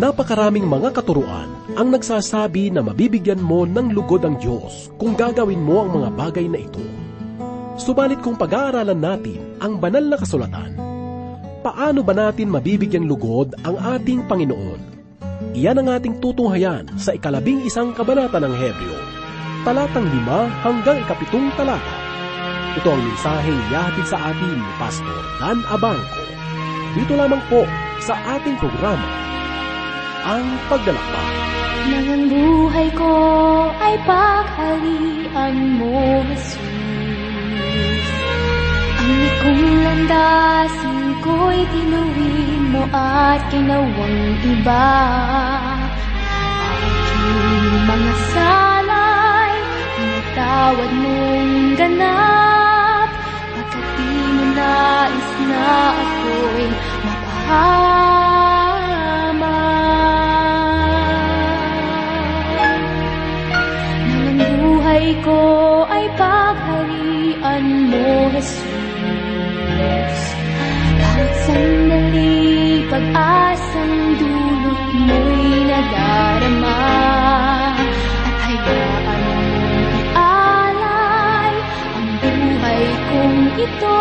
Napakaraming mga katuruan ang nagsasabi na mabibigyan mo ng lugod ang Diyos kung gagawin mo ang mga bagay na ito. Subalit kung pag-aaralan natin ang banal na kasulatan, paano ba natin mabibigyang lugod ang ating Panginoon? Iyan ang ating tutunghayan sa ikalabing isang kabanata ng Hebreo, talatang lima hanggang ikapitong talata. Ito ang mensaheng yahatid sa atin ni Pastor Dan Abangco. Dito lamang po sa ating programa, Ang Paglalakbay. Nang ang buhay ko ay pagharian mo, Jesus. Ang ikong landasin ko'y tinuwin mo at kinawang iba. Aking mga salay, pinatawad mong ganap. Pagkat di mo nais na ako'y mapahamak. Pag-asang dulot mo'y nadarama. At hayaan mong ialay ang buhay kong ito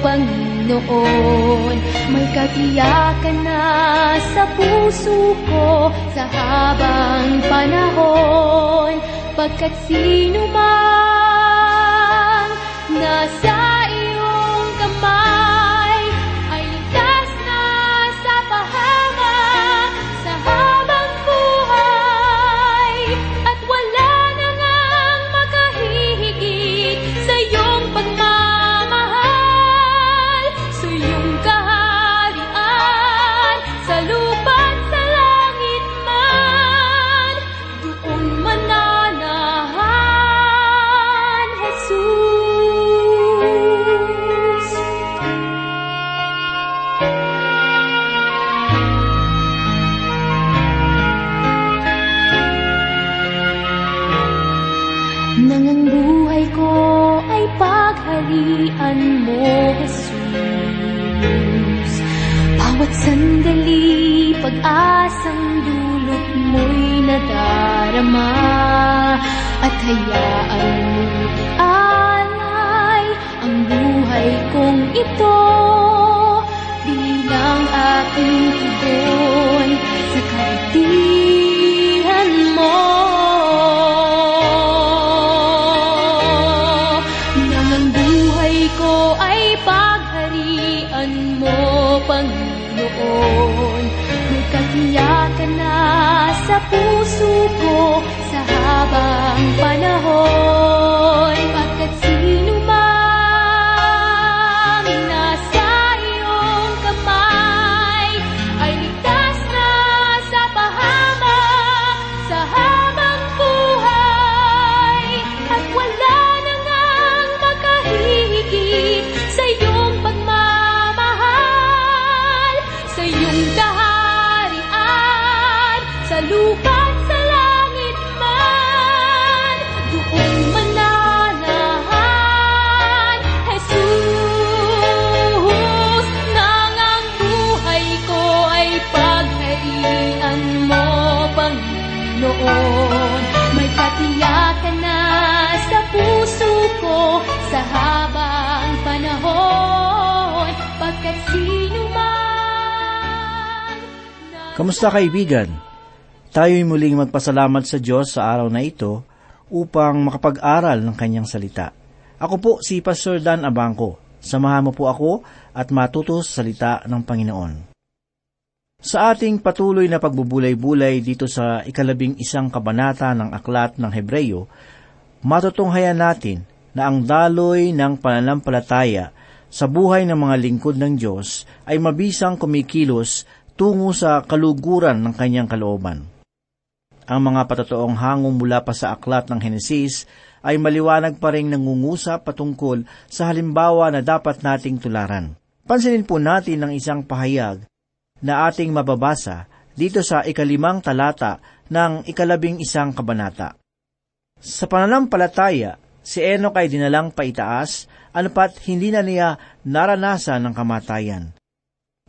Panginoon. May katiyakan na sa puso ko sa habang panahon. Pagkat sino man nasa Nang ang buhay ko ay pagharian mo, Jesus. Bawat sandali, pag-asang dulot mo'y nadarama. At hayaan mong alay ang buhay kong ito bilang aking tugon sa kabutihan mo. Kamusta kaibigan? Tayo'y muling magpasalamat sa Diyos sa araw na ito upang makapag-aral ng kanyang salita. Ako po si Pastor Dan Abangco. Samahan mo po ako at matuto sa salita ng Panginoon. Sa ating patuloy na pagbubulay-bulay dito sa ikalabing isang kabanata ng aklat ng Hebreyo, matutunghayan natin na ang daloy ng pananampalataya sa buhay ng mga lingkod ng Diyos ay mabisang kumikilos tungo sa kaluguran ng kanyang kalooban. Ang mga patatoong hango mula pa sa aklat ng Henesis ay maliwanag pa rin nangungusap patungkol sa halimbawa na dapat nating tularan. Pansinin po natin ang isang pahayag na ating mababasa dito sa ikalimang talata ng ikalabing isang kabanata. Sa pananampalataya, si Enoch ay dinalang paitaas, anupat hindi na niya naranasan ng kamatayan.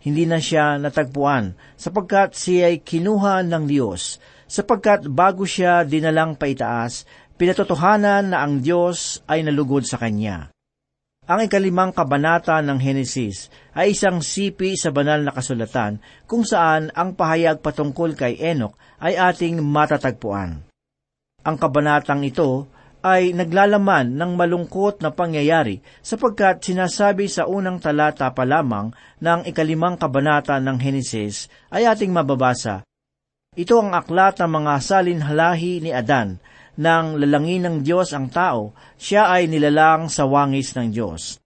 Hindi na siya natagpuan sapagkat siya ay kinuha ng Diyos, sapagkat bago siya dinalang paitaas, pinatotohanan na ang Diyos ay nalugod sa kanya. Ang ikalimang kabanata ng Henesis ay isang sipi sa banal na kasulatan kung saan ang pahayag patungkol kay Enoch ay ating matatagpuan. Ang kabanatang ito ay naglalaman ng malungkot na pangyayari sapagkat sinasabi sa unang talata pa lamang ng ikalimang kabanata ng Henesis ay ating mababasa. Ito ang aklat ng mga salinhalahi ni Adan nang lalangin ng Diyos ang tao, siya ay nilalang sa wangis ng Diyos.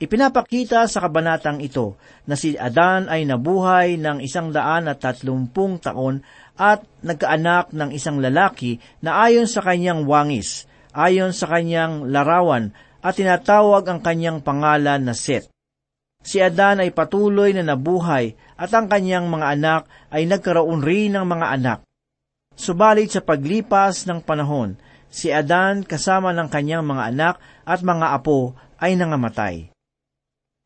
Ipinapakita sa kabanatang ito na si Adan ay nabuhay ng isang daan at tatlumpung taon at nagkaanak ng isang lalaki na ayon sa kanyang wangis, ayon sa kanyang larawan at tinatawag ang kanyang pangalan na Seth. Si Adan ay patuloy na nabuhay at ang kanyang mga anak ay nagkaroon rin ng mga anak. Subalit sa paglipas ng panahon, si Adan kasama ng kanyang mga anak at mga apo ay nangamatay.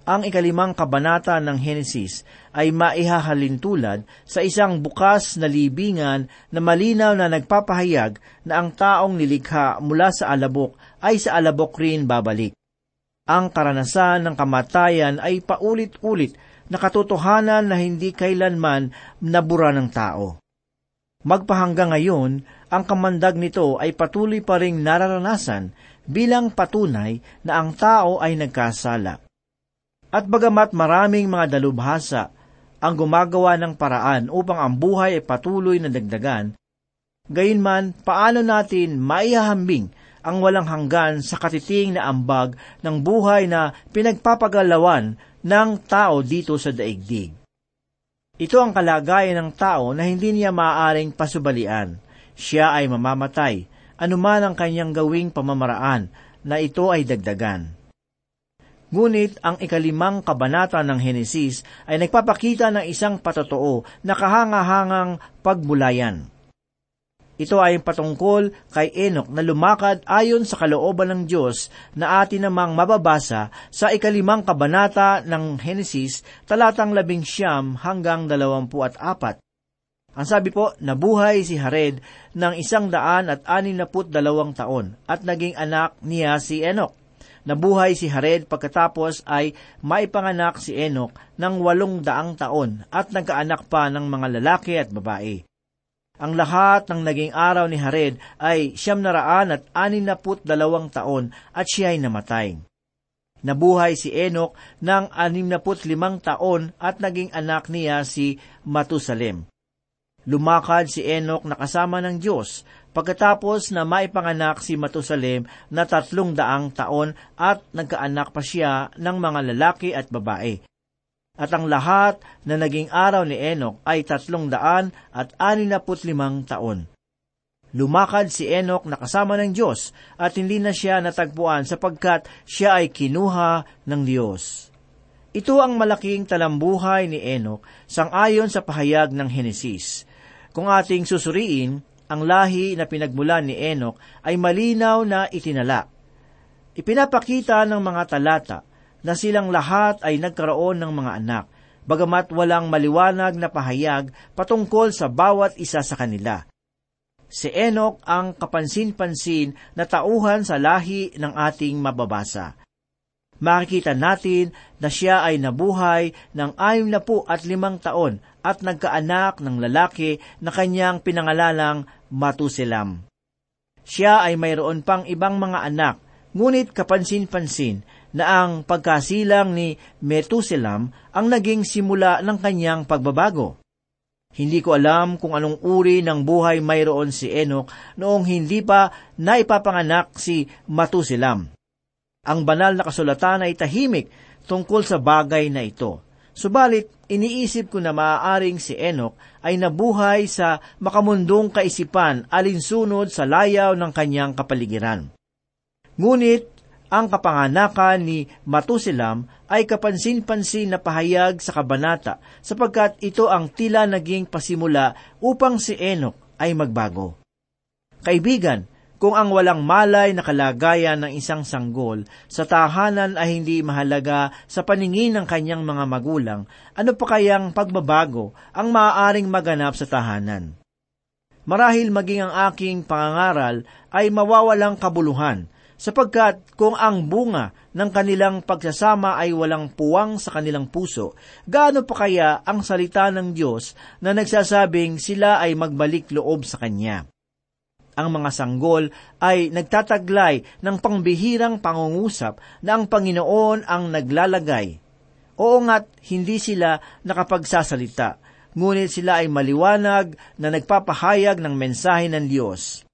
Ang ikalimang kabanata ng Henesis ay maihahalintulad sa isang bukas na libingan na malinaw na nagpapahayag na ang taong nilikha mula sa alabok ay sa alabok rin babalik. Ang karanasan ng kamatayan ay paulit-ulit na katotohanan na hindi kailanman nabura ng tao. Magpahanggang ngayon, ang kamandag nito ay patuloy pa ring nararanasan bilang patunay na ang tao ay nagkasala. At bagamat maraming mga dalubhasa ang gumagawa ng paraan upang ang buhay ay patuloy na dagdagan, gayunman paano natin maihahambing ang walang hanggan sa katiting na ambag ng buhay na pinagpapagalawan ng tao dito sa daigdig. Ito ang kalagayan ng tao na hindi niya maaaring pasubalian. Siya ay mamamatay, anuman ang kanyang gawing pamamaraan, na ito ay dagdagan. Ngunit ang ikalimang kabanata ng Henesis ay nagpapakita ng isang patotoo na kahangahangang pagbulayan. Ito ay patungkol kay Enoch na lumakad ayon sa kalooban ng Diyos na atin namang mababasa sa ikalimang kabanata ng Henesis talatang labing siyam hanggang dalawampu at apat. Ang sabi po, nabuhay si Hared ng isang daan at anin na put dalawang taon at naging anak niya si Enoch. Nabuhay si Hared pagkatapos ay maipanganak si Enoch ng walong daang taon at nagkaanak pa ng mga lalaki at babae. Ang lahat ng naging araw ni Hared ay siyam na raan at anin na put dalawang taon at siya ay namatay. Nabuhay si Enoch ng anim na put limang taon at naging anak niya si Matusalem. Lumakad si Enoch na kasama ng Diyos pagkatapos na maipanganak si Matusalem na tatlong daang taon at nagkaanak pa siya ng mga lalaki at babae. At ang lahat na naging araw ni Enoch ay tatlong daan at anin na limang taon. Lumakad si Enoch na kasama ng Diyos at hindi na siya natagpuan sapagkat siya ay kinuha ng Diyos. Ito ang malaking talambuhay ni Enoch sangayon sa pahayag ng Henesis. Kung ating susuriin, ang lahi na pinagmulan ni Enoch ay malinaw na itinala. Ipinapakita ng mga talata na silang lahat ay nagkaroon ng mga anak, bagamat walang maliwanag na pahayag patungkol sa bawat isa sa kanila. Si Enoch ang kapansin-pansin na tauhan sa lahi ng ating mababasa. Makikita natin na siya ay nabuhay ng ayam na po at limang taon at nagkaanak ng lalaki na kanyang pinangalalang Matuselam. Siya ay mayroon pang ibang mga anak, ngunit kapansin-pansin na ang pagkasilang ni Metuselam ang naging simula ng kanyang pagbabago. Hindi ko alam kung anong uri ng buhay mayroon si Enoch noong hindi pa naipapanganak si Matuselam. Ang banal na kasulatan ay tahimik tungkol sa bagay na ito. Subalit, iniisip ko na maaaring si Enoch ay nabuhay sa makamundong kaisipan alinsunod sa layaw ng kanyang kapaligiran. Ngunit, ang kapanganakan ni Matusilam ay kapansin-pansin na pahayag sa kabanata sapagkat ito ang tila naging pasimula upang si Enoch ay magbago. Kaibigan, kung ang walang malay na kalagayan ng isang sanggol sa tahanan ay hindi mahalaga sa paningin ng kanyang mga magulang, ano pa kayang pagbabago ang maaaring maganap sa tahanan? Marahil maging ang aking pangangaral ay mawawalang kabuluhan, sapagkat kung ang bunga ng kanilang pagsasama ay walang puwang sa kanilang puso, gaano pa kaya ang salita ng Diyos na nagsasabing sila ay magbalik loob sa Kanya? Ang mga sanggol ay nagtataglay ng pangbihirang pangungusap na ang Panginoon ang naglalagay. Oo nga't hindi sila nakapagsasalita, ngunit sila ay maliwanag na nagpapahayag ng mensahe ng Diyos.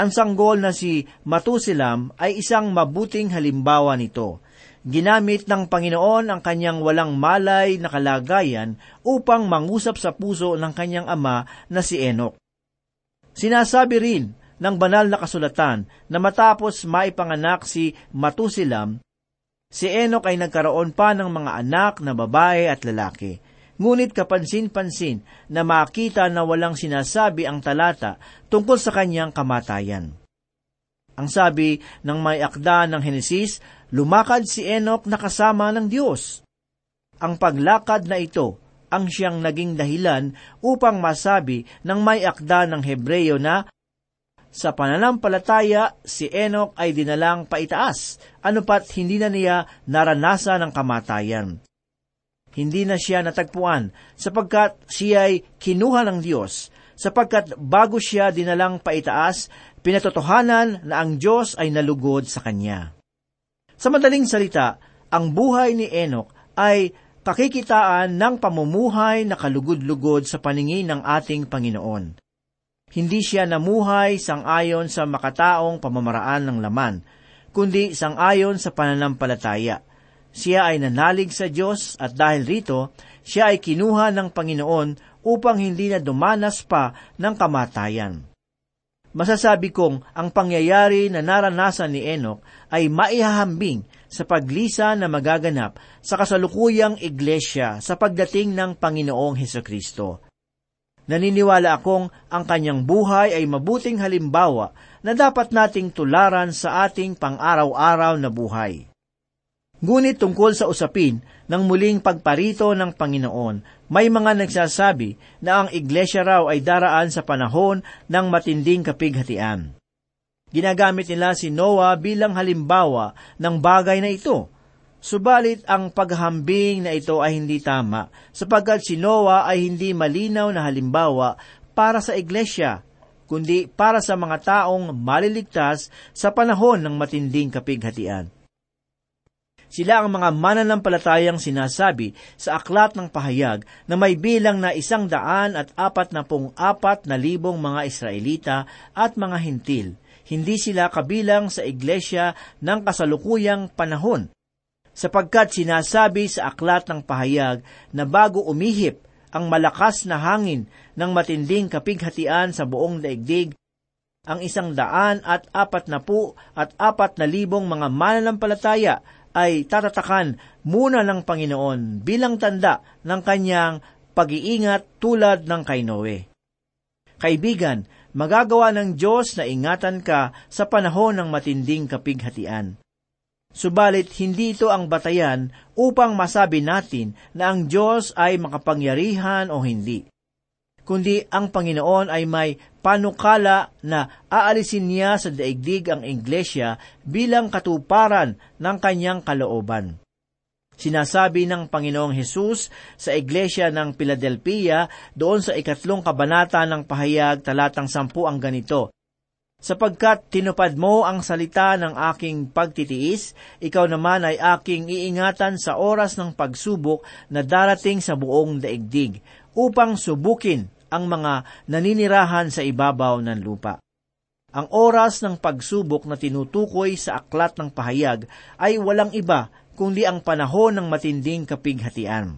Ang sanggol na si Matusilam ay isang mabuting halimbawa nito. Ginamit ng Panginoon ang kanyang walang malay na kalagayan upang mangusap sa puso ng kanyang ama na si Enoch. Sinasabi rin ng banal na kasulatan na matapos maipanganak si Matusilam, si Enoch ay nagkaroon pa ng mga anak na babae at lalaki. Ngunit kapansin-pansin na makita na walang sinasabi ang talata tungkol sa kanyang kamatayan. Ang sabi ng may akda ng Henesis, lumakad si Enoch na kasama ng Diyos. Ang paglakad na ito ang siyang naging dahilan upang masabi ng may akda ng Hebreyo na sa pananampalataya, si Enoch ay dinalang paitaas, anupat hindi na niya naranasan ang kamatayan. Hindi na siya natagpuan, sapagkat siya ay kinuha ng Diyos, sapagkat bago siya dinalang paitaas, pinatotohanan na ang Diyos ay nalugod sa kanya. Sa madaling salita, ang buhay ni Enoch ay kakikitaan ng pamumuhay na kalugod-lugod sa paningin ng ating Panginoon. Hindi siya namuhay sang-ayon sa makataong pamamaraan ng laman, kundi sang-ayon sa pananampalataya. Siya ay nanalig sa Diyos at dahil rito, siya ay kinuha ng Panginoon upang hindi na dumanas pa ng kamatayan. Masasabi kong ang pangyayari na naranasan ni Enoch ay maihahambing sa paglisa na magaganap sa kasalukuyang iglesia sa pagdating ng Panginoong Heso Kristo. Naniniwala akong ang kanyang buhay ay mabuting halimbawa na dapat nating tularan sa ating pang-araw-araw na buhay. Ngunit tungkol sa usapin ng muling pagparito ng Panginoon, may mga nagsasabi na ang iglesia raw ay daraan sa panahon ng matinding kapighatian. Ginagamit nila si Noah bilang halimbawa ng bagay na ito. Subalit ang paghambing na ito ay hindi tama, sapagkat si Noah ay hindi malinaw na halimbawa para sa iglesia, kundi para sa mga taong maliligtas sa panahon ng matinding kapighatian. Sila ang mga mananampalatayang sinasabi sa aklat ng pahayag na may bilang na isang daan at apat na pong apat na libong mga Israelita at mga hintil hindi sila kabilang sa iglesia ng kasalukuyang panahon, sapagkat sinasabi sa aklat ng pahayag na bago umihip ang malakas na hangin ng matinding kapighatian sa buong daigdig, ang isang daan at apat na po at apat na libong mga mananampalataya ay tatatakan muna ng Panginoon bilang tanda ng kanyang pag-iingat tulad ng kay Noe. Kaibigan, magagawa ng Diyos na ingatan ka sa panahon ng matinding kapighatian. Subalit hindi ito ang batayan upang masabi natin na ang Diyos ay makapangyarihan o hindi. Kundi ang Panginoon ay may panukala na aalisin niya sa daigdig ang iglesia bilang katuparan ng kanyang kalooban. Sinasabi ng Panginoong Hesus sa Iglesia ng Philadelphia doon sa ikatlong kabanata ng pahayag talatang sampu ang ganito, Sapagkat tinupad mo ang salita ng aking pagtitiis, ikaw naman ay aking iingatan sa oras ng pagsubok na darating sa buong daigdig, upang subukin ang mga naninirahan sa ibabaw ng lupa. Ang oras ng pagsubok na tinutukoy sa aklat ng pahayag ay walang iba kundi ang panahon ng matinding kapighatian.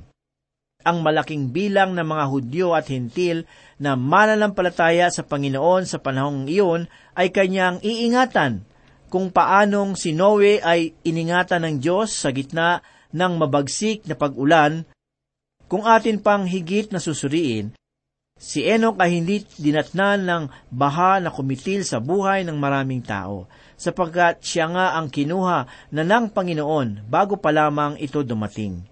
Ang malaking bilang ng mga Hudyo at Hintil na mananampalataya sa Panginoon sa panahong iyon ay kanyang iingatan kung paanong si Noe ay iningatan ng Diyos sa gitna ng mabagsik na pag-ulan, kung atin pang higit na susuriin, si Enoch ay hindi dinatnan ng baha na kumitil sa buhay ng maraming tao, sapagkat siya nga ang kinuha na ng Panginoon bago pa lamang ito dumating.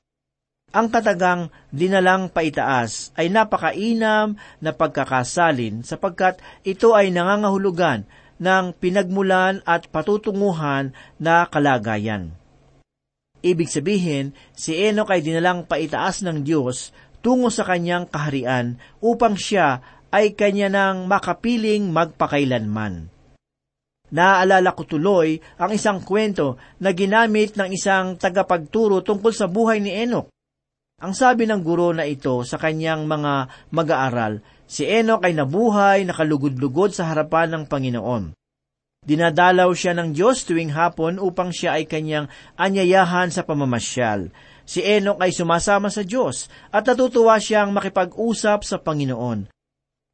Ang katagang dinalang paitaas ay napakainam na pagkakasalin sapagkat ito ay nangangahulugan ng pinagmulan at patutunguhan na kalagayan. Ibig sabihin, si Enoch ay dinalang paitaas ng Diyos tungo sa kanyang kaharian upang siya ay kanya nang makapiling magpakailanman. Naaalala ko tuloy ang isang kwento na ginamit ng isang tagapagturo tungkol sa buhay ni Enoch. Ang sabi ng guro na ito sa kanyang mga mag-aaral, si Enoch ay nabuhay nakalugod-lugod sa harapan ng Panginoon. Dinadalaw siya ng Diyos tuwing hapon upang siya ay kanyang anyayahan sa pamamasyal. Si Enoch ay sumasama sa Diyos at natutuwa siyang makipag-usap sa Panginoon.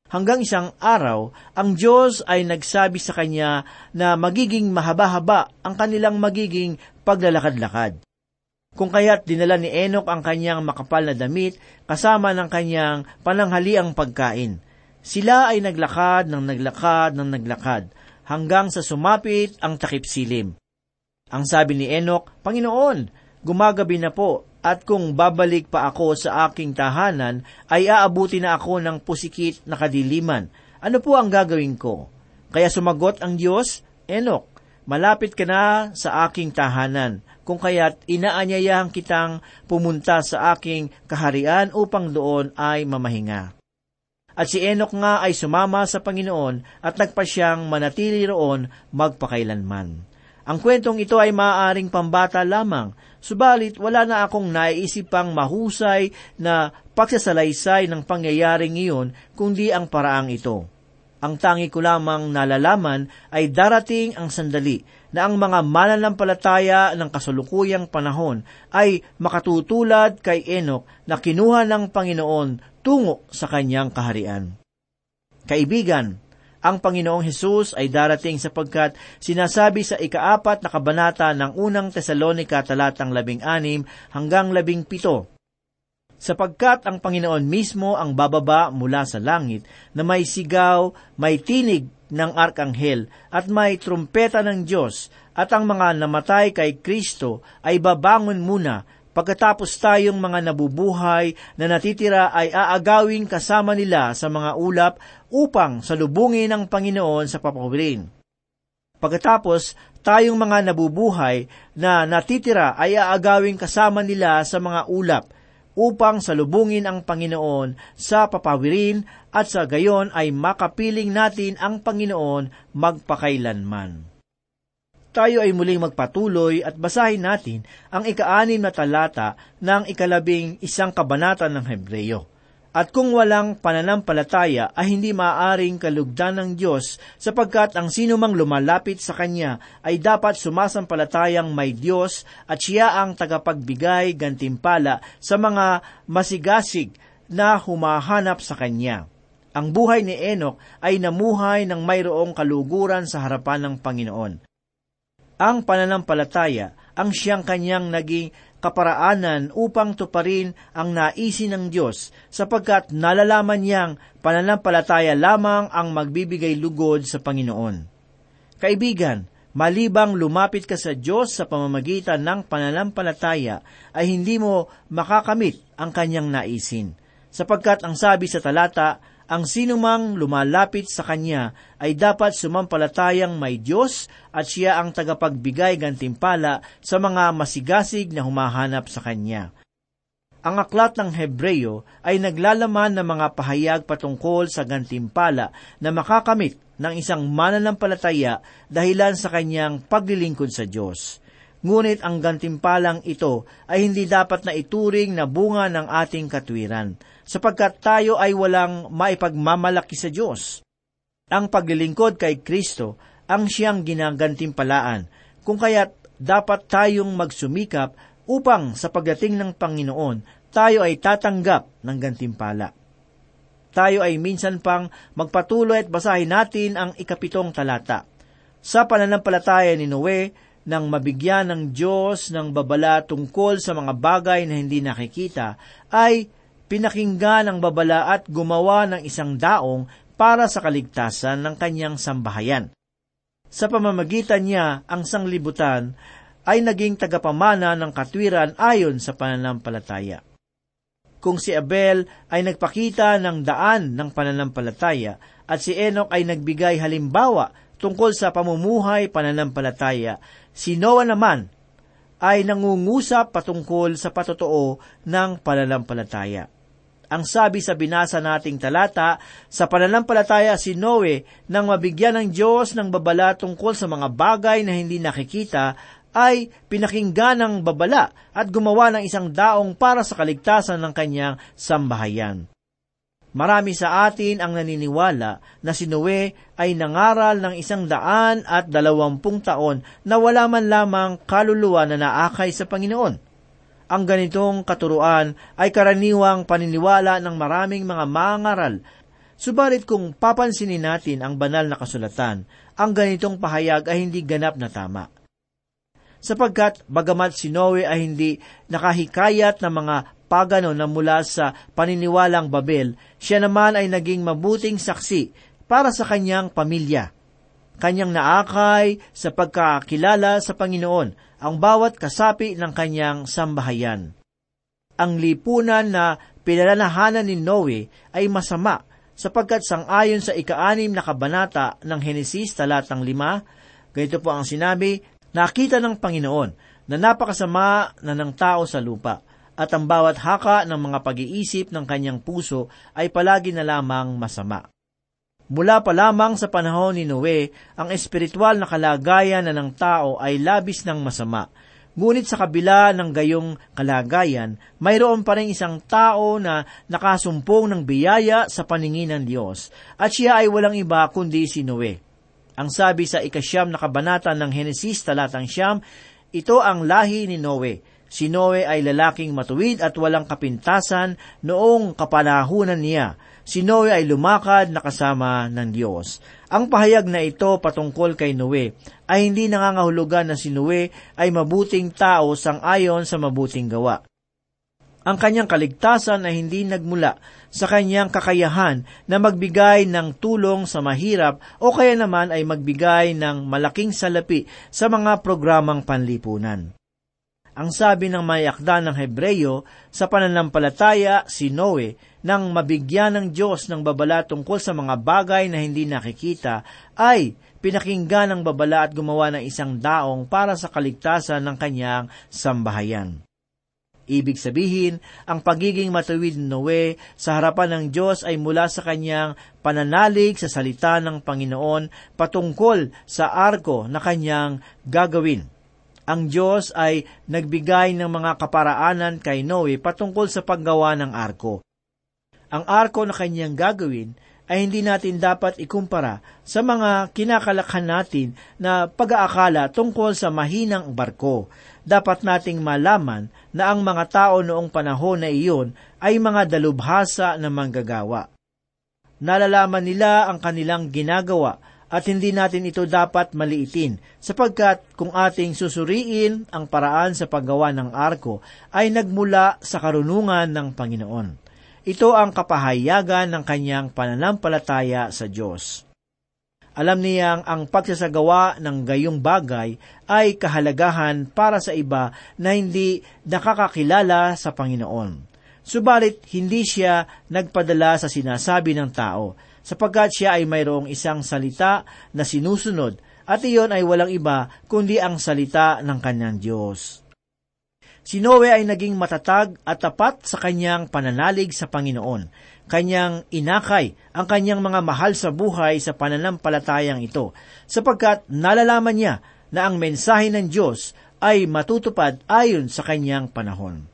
Hanggang isang araw, ang Diyos ay nagsabi sa kanya na magiging mahaba-haba ang kanilang magiging paglalakad-lakad. Kung kaya't dinala ni Enoch ang kanyang makapal na damit kasama ng kanyang pananghaliang pagkain. Sila ay naglakad ng naglakad ng naglakad hanggang sa sumapit ang takip silim. Ang sabi ni Enoch, Panginoon, gumagabi na po at kung babalik pa ako sa aking tahanan ay aabuti na ako ng pusikit na kadiliman. Ano po ang gagawin ko? Kaya sumagot ang Diyos, Enoch, malapit ka na sa aking tahanan kung kaya't inaanyayahan kitang pumunta sa aking kaharian upang doon ay mamahinga. At si Enoch nga ay sumama sa Panginoon at nagpa siyang manatili roon magpakailanman. Ang kwentong ito ay maaaring pambata lamang, subalit wala na akong naiisip pang mahusay na pagsasalaysay ng pangyayaring iyon kundi ang paraang ito. Ang tangi ko lamang nalalaman ay darating ang sandali na ang mga mananampalataya ng kasalukuyang panahon ay makatutulad kay Enoch na kinuha ng Panginoon tungo sa kanyang kaharian. Kaibigan, ang Panginoong Hesus ay darating sapagkat sinasabi sa ikaapat na kabanata ng unang Tesalonika talatang labing anim hanggang labing pito, sapagkat ang Panginoon mismo ang bababa mula sa langit na may sigaw, may tinig ng arkanghel at may trumpeta ng Diyos at ang mga namatay kay Kristo ay babangon muna pagkatapos tayong mga nabubuhay na natitira ay aagawin kasama nila sa mga ulap upang salubungin ang Panginoon sa papawirin. Pagkatapos, tayong mga nabubuhay na natitira ay aagawin kasama nila sa mga ulap upang salubungin ang Panginoon sa papawirin at sa gayon ay makapiling natin ang Panginoon magpakailanman. Tayo ay muling magpatuloy at basahin natin ang ikaanim na talata ng ikalabing isang kabanata ng Hebreyo. At kung walang pananampalataya ay hindi maaaring kalugdan ng Diyos sapagkat ang sinumang lumalapit sa Kanya ay dapat sumasampalatayang may Diyos at siya ang tagapagbigay gantimpala sa mga masigasig na humahanap sa Kanya. Ang buhay ni Enoch ay namuhay ng mayroong kaluguran sa harapan ng Panginoon. Ang pananampalataya ang siyang kanyang naging kaparaanan upang tuparin ang naisin ng Diyos sapagkat nalalaman niyang pananampalataya lamang ang magbibigay lugod sa Panginoon. Kaibigan, malibang lumapit ka sa Diyos sa pamamagitan ng pananampalataya ay hindi mo makakamit ang kanyang naisin. Sapagkat ang sabi sa talata, ang sinumang lumalapit sa Kanya ay dapat sumampalatayang may Diyos at siya ang tagapagbigay gantimpala sa mga masigasig na humahanap sa Kanya. Ang aklat ng Hebreyo ay naglalaman ng mga pahayag patungkol sa gantimpala na makakamit ng isang mananampalataya dahilan sa kanyang paglilingkod sa Diyos. Ngunit ang gantimpalang ito ay hindi dapat na ituring na bunga ng ating katwiran sapagkat tayo ay walang maipagmamalaki sa Diyos. Ang paglilingkod kay Kristo ang siyang ginagantimpalaan, kung kaya't dapat tayong magsumikap upang sa pagdating ng Panginoon, tayo ay tatanggap ng gantimpala. Tayo ay minsan pang magpatuloy at basahin natin ang ikapitong talata. Sa pananampalataya ni Noe, nang mabigyan ng Diyos ng babala tungkol sa mga bagay na hindi nakikita, ay pinakinggan ang babala at gumawa ng isang daong para sa kaligtasan ng kanyang sambahayan. Sa pamamagitan niya, ang sanglibutan ay naging tagapamana ng katwiran ayon sa pananampalataya. Kung si Abel ay nagpakita ng daan ng pananampalataya at si Enoch ay nagbigay halimbawa tungkol sa pamumuhay pananampalataya, si Noah naman ay nangungusap patungkol sa patotoo ng pananampalataya. Ang sabi sa binasa nating talata, sa pananampalataya si Noe nang mabigyan ng Diyos ng babala tungkol sa mga bagay na hindi nakikita, ay pinakinggan ng babala at gumawa ng isang daong para sa kaligtasan ng kanyang sambahayan. Marami sa atin ang naniniwala na si Noe ay nangaral ng isang daan at dalawampung taon na wala man lamang kaluluwa na naakay sa Panginoon. Ang ganitong katuruan ay karaniwang paniniwala ng maraming mga mangaral. Subalit kung papansinin natin ang banal na kasulatan, ang ganitong pahayag ay hindi ganap na tama sapagkat bagamat si Noe ay hindi nakahikayat ng mga pagano na mula sa paniniwalang Babel, siya naman ay naging mabuting saksi para sa kanyang pamilya. Kanyang naakay sa pagkakilala sa Panginoon ang bawat kasapi ng kanyang sambahayan. Ang lipunan na pinalalahanan ni Noe ay masama sapagkat sangayon sa ikaanim na kabanata ng Henesis talatang lima, ganito po ang sinabi, nakita ng Panginoon na napakasama na ng tao sa lupa at ang bawat haka ng mga pag-iisip ng kanyang puso ay palagi na lamang masama. Mula pa lamang sa panahon ni Noe, ang espiritual na kalagayan na ng tao ay labis ng masama. Ngunit sa kabila ng gayong kalagayan, mayroon pa rin isang tao na nakasumpong ng biyaya sa paningin ng Diyos, at siya ay walang iba kundi si Noe. Ang sabi sa ikasyam na kabanata ng Henesis talatang siyam, ito ang lahi ni Noe Si Noe ay lalaking matuwid at walang kapintasan noong kapanahunan niya. Si Noe ay lumakad na kasama ng Diyos. Ang pahayag na ito patungkol kay Noe ay hindi nangangahulugan na si Noe ay mabuting tao sang ayon sa mabuting gawa. Ang kanyang kaligtasan ay hindi nagmula sa kanyang kakayahan na magbigay ng tulong sa mahirap o kaya naman ay magbigay ng malaking salapi sa mga programang panlipunan. Ang sabi ng mayakda ng Hebreyo, sa pananampalataya si Noe nang mabigyan ng Diyos ng babala tungkol sa mga bagay na hindi nakikita, ay pinakinggan ng babala at gumawa ng isang daong para sa kaligtasan ng kanyang sambahayan. Ibig sabihin, ang pagiging matuwid ni Noe sa harapan ng Diyos ay mula sa kanyang pananalig sa salita ng Panginoon patungkol sa arko na kanyang gagawin ang Diyos ay nagbigay ng mga kaparaanan kay Noe patungkol sa paggawa ng arko. Ang arko na kanyang gagawin ay hindi natin dapat ikumpara sa mga kinakalakhan natin na pag-aakala tungkol sa mahinang barko. Dapat nating malaman na ang mga tao noong panahon na iyon ay mga dalubhasa na manggagawa. Nalalaman nila ang kanilang ginagawa at hindi natin ito dapat maliitin sapagkat kung ating susuriin ang paraan sa paggawa ng arko ay nagmula sa karunungan ng Panginoon. Ito ang kapahayagan ng kanyang pananampalataya sa Diyos. Alam niyang ang pagsasagawa ng gayong bagay ay kahalagahan para sa iba na hindi nakakakilala sa Panginoon. Subalit hindi siya nagpadala sa sinasabi ng tao sapagkat siya ay mayroong isang salita na sinusunod at iyon ay walang iba kundi ang salita ng kanyang Diyos. Si Noe ay naging matatag at tapat sa kanyang pananalig sa Panginoon. Kanyang inakay ang kanyang mga mahal sa buhay sa pananampalatayang ito, sapagkat nalalaman niya na ang mensahe ng Diyos ay matutupad ayon sa kanyang panahon.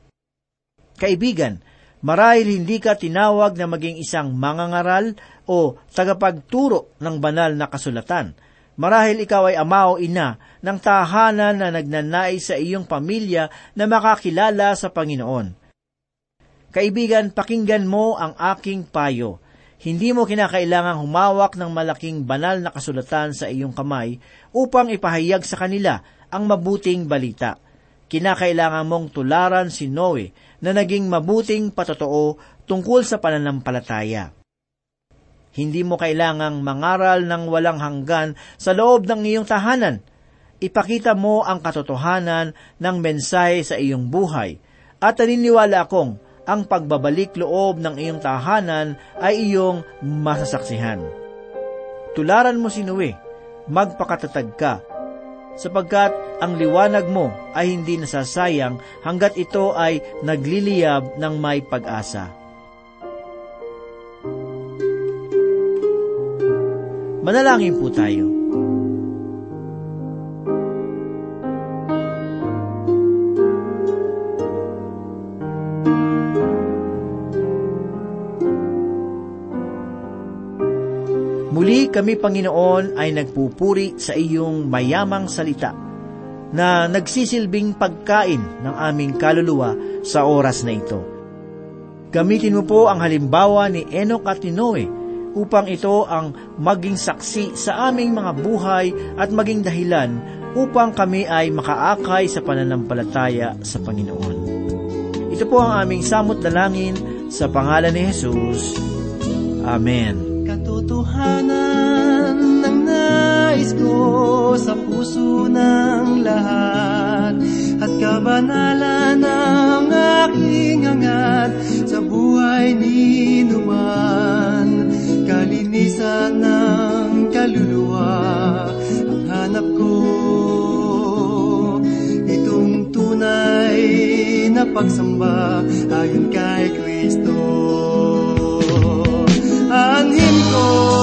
Kaibigan, marahil hindi ka tinawag na maging isang mangangaral o tagapagturo ng banal na kasulatan. Marahil ikaw ay ama o ina ng tahanan na nagnanais sa iyong pamilya na makakilala sa Panginoon. Kaibigan, pakinggan mo ang aking payo. Hindi mo kinakailangang humawak ng malaking banal na kasulatan sa iyong kamay upang ipahayag sa kanila ang mabuting balita. Kinakailangan mong tularan si Noe na naging mabuting patotoo tungkol sa pananampalataya. Hindi mo kailangang mangaral ng walang hanggan sa loob ng iyong tahanan. Ipakita mo ang katotohanan ng mensahe sa iyong buhay at naniniwala akong ang pagbabalik loob ng iyong tahanan ay iyong masasaksihan. Tularan mo si Noe, magpakatatag ka, sapagkat ang liwanag mo ay hindi nasasayang hanggat ito ay nagliliyab ng may pag-asa. Manalangin po tayo. Muli kami, Panginoon, ay nagpupuri sa iyong mayamang salita na nagsisilbing pagkain ng aming kaluluwa sa oras na ito. Gamitin mo po ang halimbawa ni Enoch at ni Noe upang ito ang maging saksi sa aming mga buhay at maging dahilan upang kami ay makaakay sa pananampalataya sa Panginoon. Ito po ang aming samot dalangin sa pangalan ni Jesus. Amen. Katotohanan ng nais ko sa puso ng lahat At kabanalan ng aking pagsamba ayon kay Kristo. Anhin ko